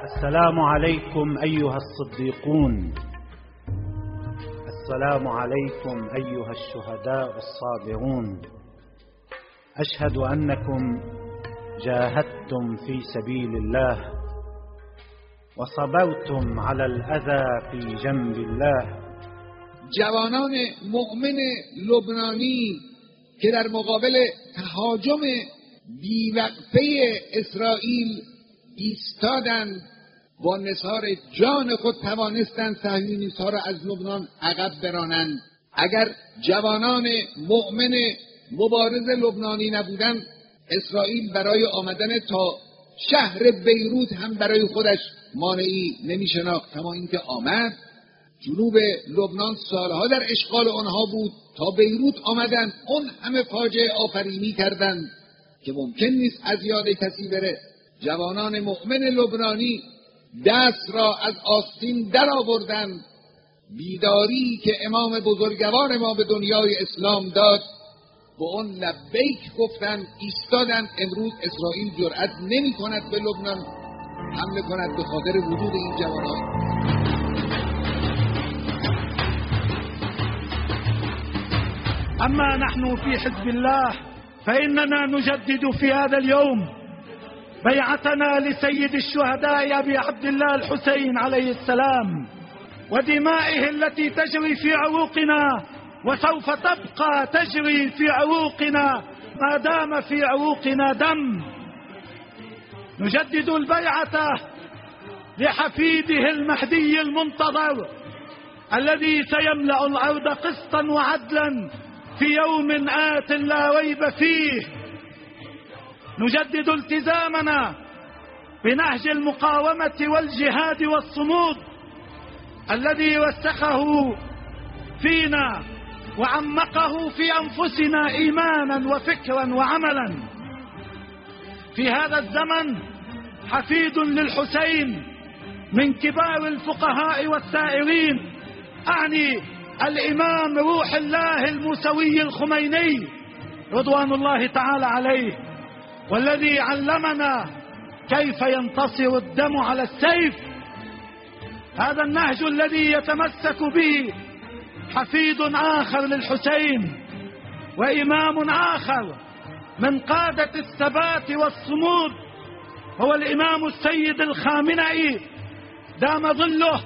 السلام عليكم أيها الصديقون. السلام عليكم أيها الشهداء الصابرون. أشهد أنكم جاهدتم في سبيل الله وصبرتم على الأذى في جنب الله. جوانان مؤمن لبنانی که در مقابل تهاجم بیوقفه اسرائیل ایستادند با نثار جان خود توانستند صهیونیستها را از لبنان عقب برانند. اگر جوانان مؤمن مبارز لبنانی نبودند اسرائیل برای آمدن تا شهر بیروت هم برای خودش مانعی نمی شناخت کما اینکه آمد جنوب لبنان سالها در اشغال آنها بود. تا بیروت آمدند اون همه فاجعه آفرینی کردند که ممکن نیست از یاد کسی بره. جوانان مؤمن لبنانی دست را از آستین در آوردند بیداری که امام بزرگوار ما به دنیای اسلام داد به اون لبیک گفتند ایستادند. امروز اسرائیل جرأت نمی کند به لبنان حمله کند به خاطر وجود این جوانان. أما نحن في حزب الله فإننا نجدد في هذا اليوم. بيعتنا لسيد الشهداء أبي عبد الله الحسين عليه السلام ودمائه التي تجري في عروقنا وسوف تبقى تجري في عروقنا ما دام في عروقنا دم. نجدد البيعة لحفيده المهدي المنتظر الذي سيملأ الأرض قسطا وعدلا في يوم آت لا ريب فيه. نجدد التزامنا بنهج المقاومة والجهاد والصمود الذي وسخه فينا وعمقه في أنفسنا إيمانا وفكرا وعملا. في هذا الزمن حفيد للحسين من كبار الفقهاء والسائرين أعني الإمام روح الله الموسوي الخميني رضوان الله تعالى عليه. والذي علمنا كيف ينتصر الدم على السيف هذا النهج الذي يتمسك به حفيد آخر للحسين وإمام آخر من قادة الثبات والصمود هو الإمام السيد الخامنئي. دام ظله